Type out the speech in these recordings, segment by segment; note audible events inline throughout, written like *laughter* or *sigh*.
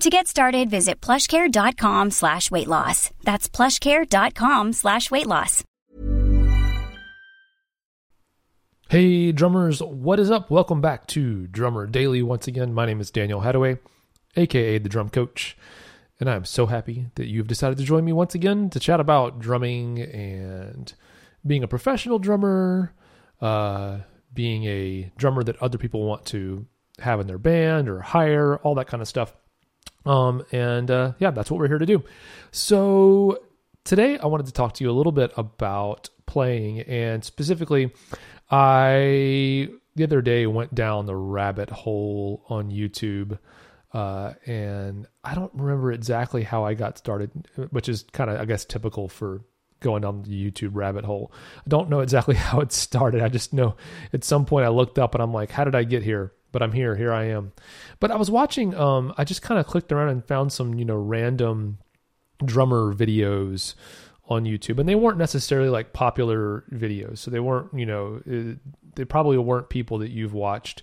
To get started, visit plushcare.com slash weight loss. That's plushcare.com slash weight loss. Hey, drummers, what is up? Welcome back to Drummer Daily. Once again, my name is Daniel Hadaway, aka the Drum Coach, and I'm so happy that you've decided to join me once again to chat about drumming and being a professional drummer, uh, being a drummer that other people want to have in their band or hire, all that kind of stuff. Um, and uh, yeah, that's what we're here to do. So today I wanted to talk to you a little bit about playing, and specifically, I the other day went down the rabbit hole on YouTube. Uh, and I don't remember exactly how I got started, which is kind of, I guess, typical for going down the YouTube rabbit hole. I don't know exactly *laughs* how it started. I just know at some point I looked up and I'm like, how did I get here? But I'm here. Here I am. But I was watching. Um, I just kind of clicked around and found some, you know, random drummer videos on YouTube, and they weren't necessarily like popular videos. So they weren't, you know, it, they probably weren't people that you've watched.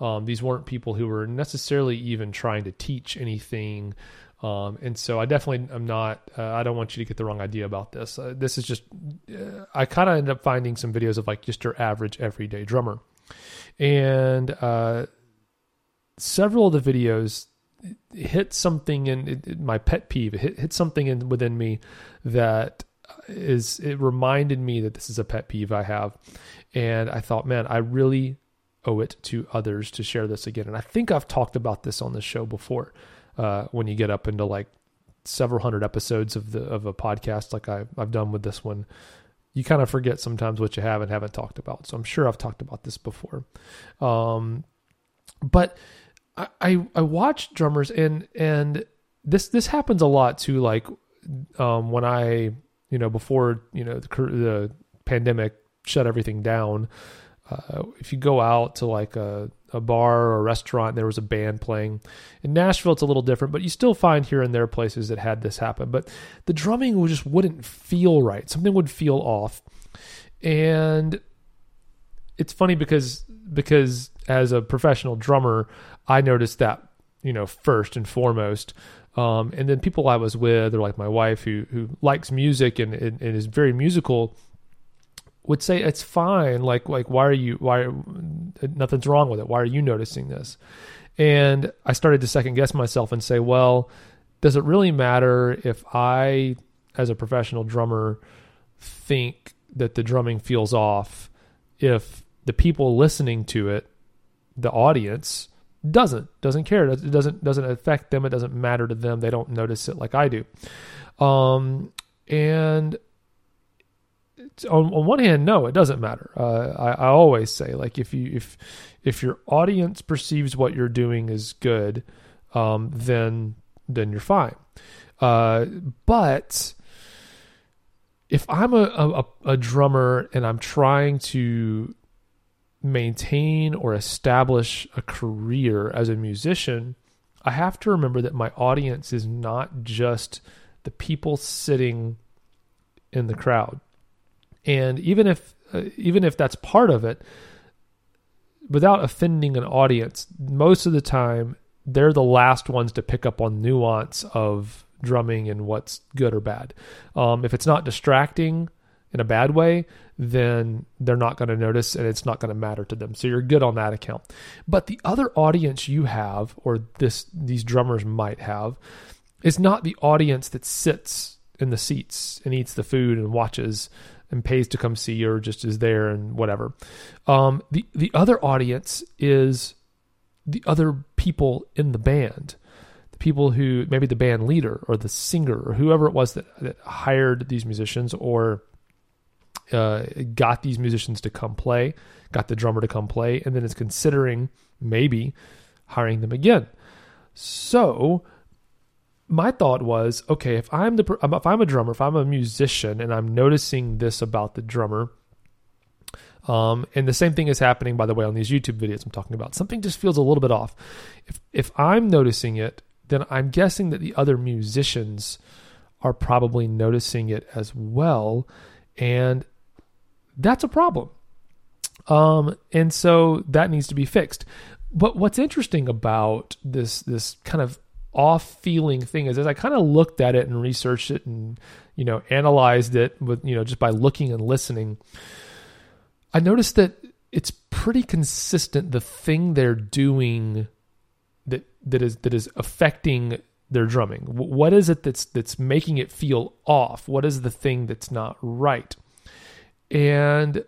Um, these weren't people who were necessarily even trying to teach anything. Um, and so I definitely am not, uh, I don't want you to get the wrong idea about this. Uh, this is just, uh, I kind of end up finding some videos of like just your average everyday drummer. And uh, several of the videos hit something in it, it, my pet peeve, it hit, hit something in within me that is, it reminded me that this is a pet peeve I have. And I thought, man, I really owe it to others to share this again. And I think I've talked about this on the show before uh, when you get up into like several hundred episodes of the of a podcast like I, I've done with this one, you kind of forget sometimes what you have and haven't talked about. So I'm sure I've talked about this before. Um, but I, I, I watch drummers and and this this happens a lot too. Like um, when I you know before you know the, the pandemic shut everything down. Uh, if you go out to like a a bar or a restaurant, there was a band playing. In Nashville, it's a little different, but you still find here and there places that had this happen. But the drumming just wouldn't feel right. Something would feel off. And it's funny because because as a professional drummer, I noticed that, you know, first and foremost. Um, and then people I was with, or like my wife who who likes music and, and, and is very musical, would say it's fine like like why are you why nothing's wrong with it. Why are you noticing this? And i started to second guess myself and say well does it really matter if i as a professional drummer think that the drumming feels off if the people listening to it the audience doesn't doesn't care it doesn't doesn't affect them it doesn't matter to them they don't notice it like i do. Um and on, on one hand, no, it doesn't matter. Uh, I, I always say, like, if you if if your audience perceives what you're doing is good, um, then then you're fine. Uh, but if I'm a, a, a drummer and I'm trying to maintain or establish a career as a musician, I have to remember that my audience is not just the people sitting in the crowd. And even if uh, even if that's part of it, without offending an audience, most of the time they're the last ones to pick up on nuance of drumming and what's good or bad. Um, if it's not distracting in a bad way, then they're not going to notice and it's not going to matter to them. So you're good on that account. But the other audience you have, or this these drummers might have, is not the audience that sits in the seats and eats the food and watches and pays to come see or just is there and whatever. Um, the the other audience is the other people in the band, the people who maybe the band leader or the singer or whoever it was that, that hired these musicians or uh, got these musicians to come play, got the drummer to come play, and then is considering maybe hiring them again. So my thought was, okay, if I'm the if I'm a drummer, if I'm a musician, and I'm noticing this about the drummer, um, and the same thing is happening, by the way, on these YouTube videos I'm talking about. Something just feels a little bit off. If if I'm noticing it, then I'm guessing that the other musicians are probably noticing it as well, and that's a problem. Um, and so that needs to be fixed. But what's interesting about this this kind of off feeling thing is as I kind of looked at it and researched it and you know analyzed it with you know just by looking and listening, I noticed that it's pretty consistent the thing they're doing that that is that is affecting their drumming. What is it that's that's making it feel off? What is the thing that's not right? And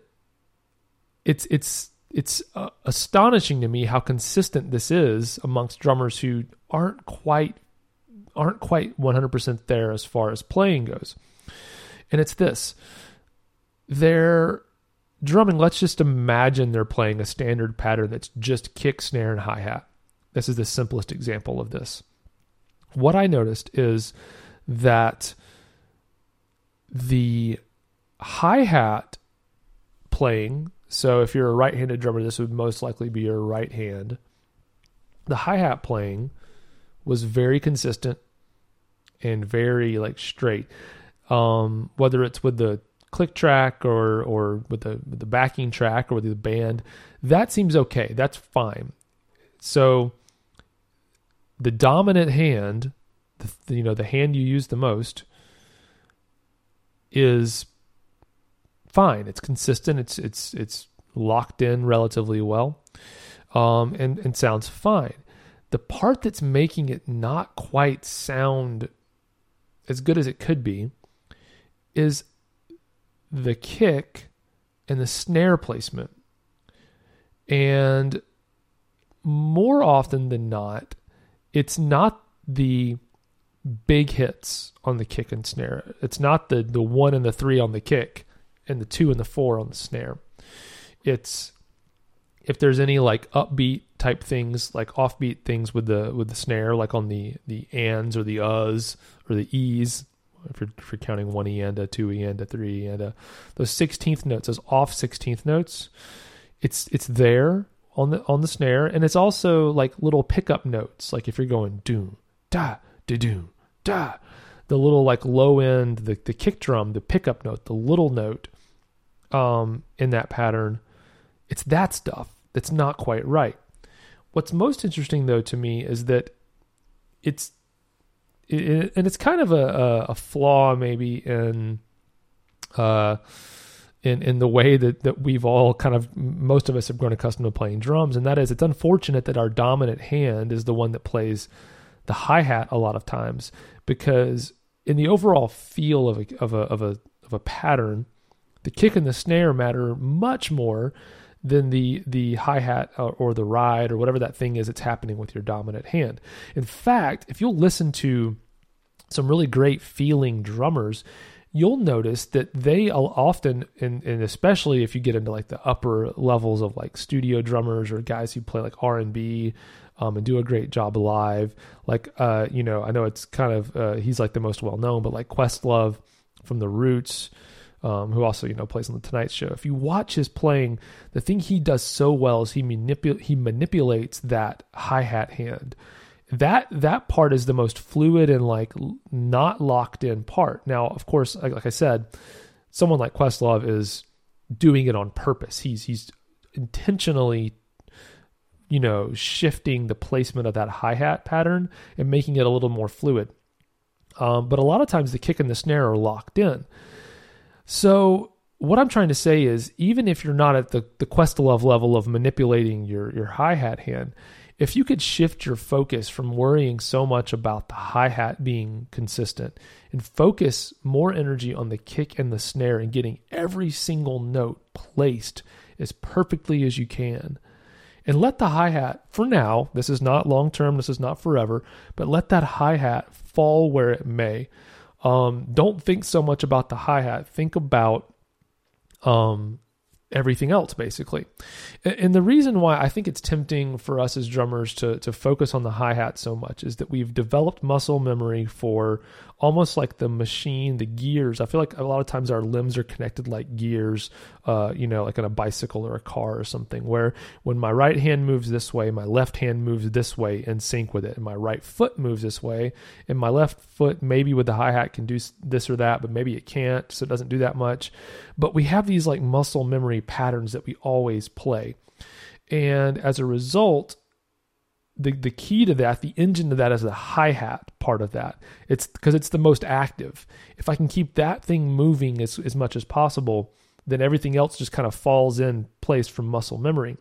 it's it's it's uh, astonishing to me how consistent this is amongst drummers who aren't quite aren't quite 100% there as far as playing goes. And it's this. They're drumming, let's just imagine they're playing a standard pattern that's just kick, snare, and hi hat. This is the simplest example of this. What I noticed is that the hi hat playing so if you're a right-handed drummer, this would most likely be your right hand. The hi-hat playing was very consistent and very like straight. Um, whether it's with the click track or or with the with the backing track or with the band, that seems okay. That's fine. So the dominant hand, the, you know, the hand you use the most is fine. It's consistent. It's it's it's locked in relatively well, um, and and sounds fine. The part that's making it not quite sound as good as it could be is the kick and the snare placement. And more often than not, it's not the big hits on the kick and snare. It's not the the one and the three on the kick and the two and the four on the snare. It's if there's any like upbeat type things, like offbeat things with the with the snare, like on the the ands or the uhs or the e's, if you're, if you're counting one e and a two e and a three e and a those sixteenth notes, those off sixteenth notes, it's it's there on the on the snare, and it's also like little pickup notes, like if you're going doom da da doom da, the little like low end, the the kick drum, the pickup note, the little note um, in that pattern. It's that stuff that's not quite right. What's most interesting, though, to me is that it's, it, and it's kind of a, a, flaw maybe in, uh, in in the way that that we've all kind of most of us have grown accustomed to playing drums, and that is it's unfortunate that our dominant hand is the one that plays the hi hat a lot of times because in the overall feel of a of a of a of a pattern, the kick and the snare matter much more than the the hi hat or, or, the ride or whatever that thing is that's happening with your dominant hand. In fact, if you'll listen to some really great feeling drummers, you'll notice that they often and, and especially if you get into like the upper levels of like studio drummers or guys who play like r&b um, and do a great job live like uh, you know i know it's kind of uh, he's like the most well known but like questlove from the roots um, who also you know plays on the Tonight Show. If you watch his playing, the thing he does so well is he manipul- he manipulates that hi hat hand. That that part is the most fluid and like not locked in part. Now, of course, like, like I said, someone like Questlove is doing it on purpose. He's he's intentionally you know shifting the placement of that hi hat pattern and making it a little more fluid. Um, but a lot of times the kick and the snare are locked in. So what I'm trying to say is, even if you're not at the the Questlove level of manipulating your your hi hat hand, if you could shift your focus from worrying so much about the hi hat being consistent and focus more energy on the kick and the snare and getting every single note placed as perfectly as you can. And let the hi hat, for now, this is not long term, this is not forever, but let that hi hat fall where it may. Um, don't think so much about the hi hat. Think about um, everything else basically. And the reason why I think it's tempting for us as drummers to to focus on the hi-hat so much is that we've developed muscle memory for almost like the machine, the gears. I feel like a lot of times our limbs are connected like gears, uh, you know, like on a bicycle or a car or something, where when my right hand moves this way, my left hand moves this way in sync with it, and my right foot moves this way, and my left foot maybe with the hi hat can do this or that, but maybe it can't, so it doesn't do that much. But we have these like muscle memory patterns that we always play. And as a result, the the key to that, the engine to that is the hi hat part of that. It's because it's the most active. If I can keep that thing moving as, as much as possible, then everything else just kind of falls in place from muscle memory.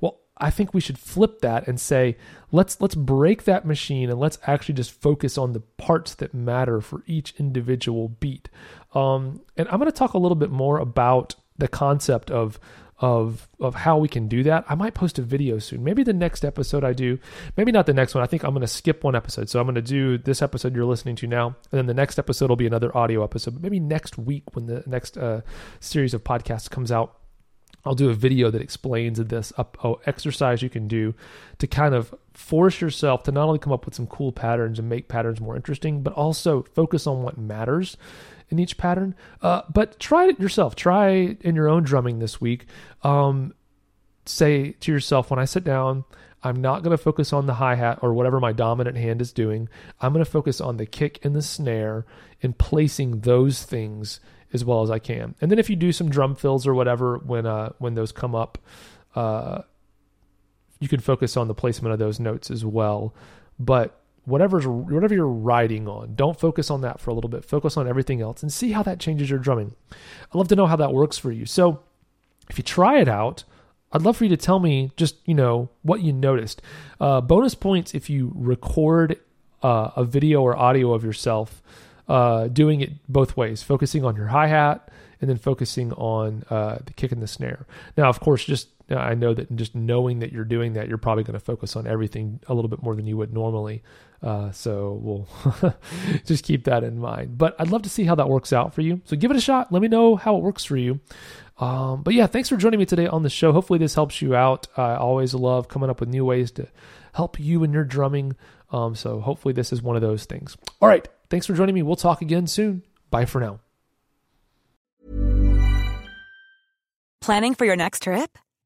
Well, I think we should flip that and say, let's let's break that machine and let's actually just focus on the parts that matter for each individual beat. Um, and I'm going to talk a little bit more about the concept of of of how we can do that. I might post a video soon. Maybe the next episode I do. Maybe not the next one. I think I'm going to skip one episode. So I'm going to do this episode you're listening to now, and then the next episode will be another audio episode. Maybe next week when the next uh, series of podcasts comes out, I'll do a video that explains this up exercise you can do to kind of force yourself to not only come up with some cool patterns and make patterns more interesting, but also focus on what matters in each pattern. Uh, but try it yourself. Try in your own drumming this week. Um, say to yourself, when I sit down, I'm not going to focus on the hi hat or whatever my dominant hand is doing. I'm going to focus on the kick and the snare and placing those things as well as I can. And then if you do some drum fills or whatever when uh, when those come up, uh, you can focus on the placement of those notes as well. But whatever's whatever you're riding on don't focus on that for a little bit. Focus on everything else and see how that changes your drumming. I'd love to know how that works for you. So if you try it out i'd love for you to tell me just you know what you noticed. Uh, bonus points if you record uh, a video or audio of yourself uh, doing it both ways focusing on your hi-hat and then focusing on uh, the kick and the snare. Now of course just I know that just knowing that you're doing that, you're probably going to focus on everything a little bit more than you would normally. Uh, so we'll *laughs* just keep that in mind. But I'd love to see how that works out for you. So give it a shot. Let me know how it works for you. Um, but yeah, thanks for joining me today on the show. Hopefully, this helps you out. I always love coming up with new ways to help you in your drumming. Um, so hopefully, this is one of those things. All right. Thanks for joining me. We'll talk again soon. Bye for now. Planning for your next trip?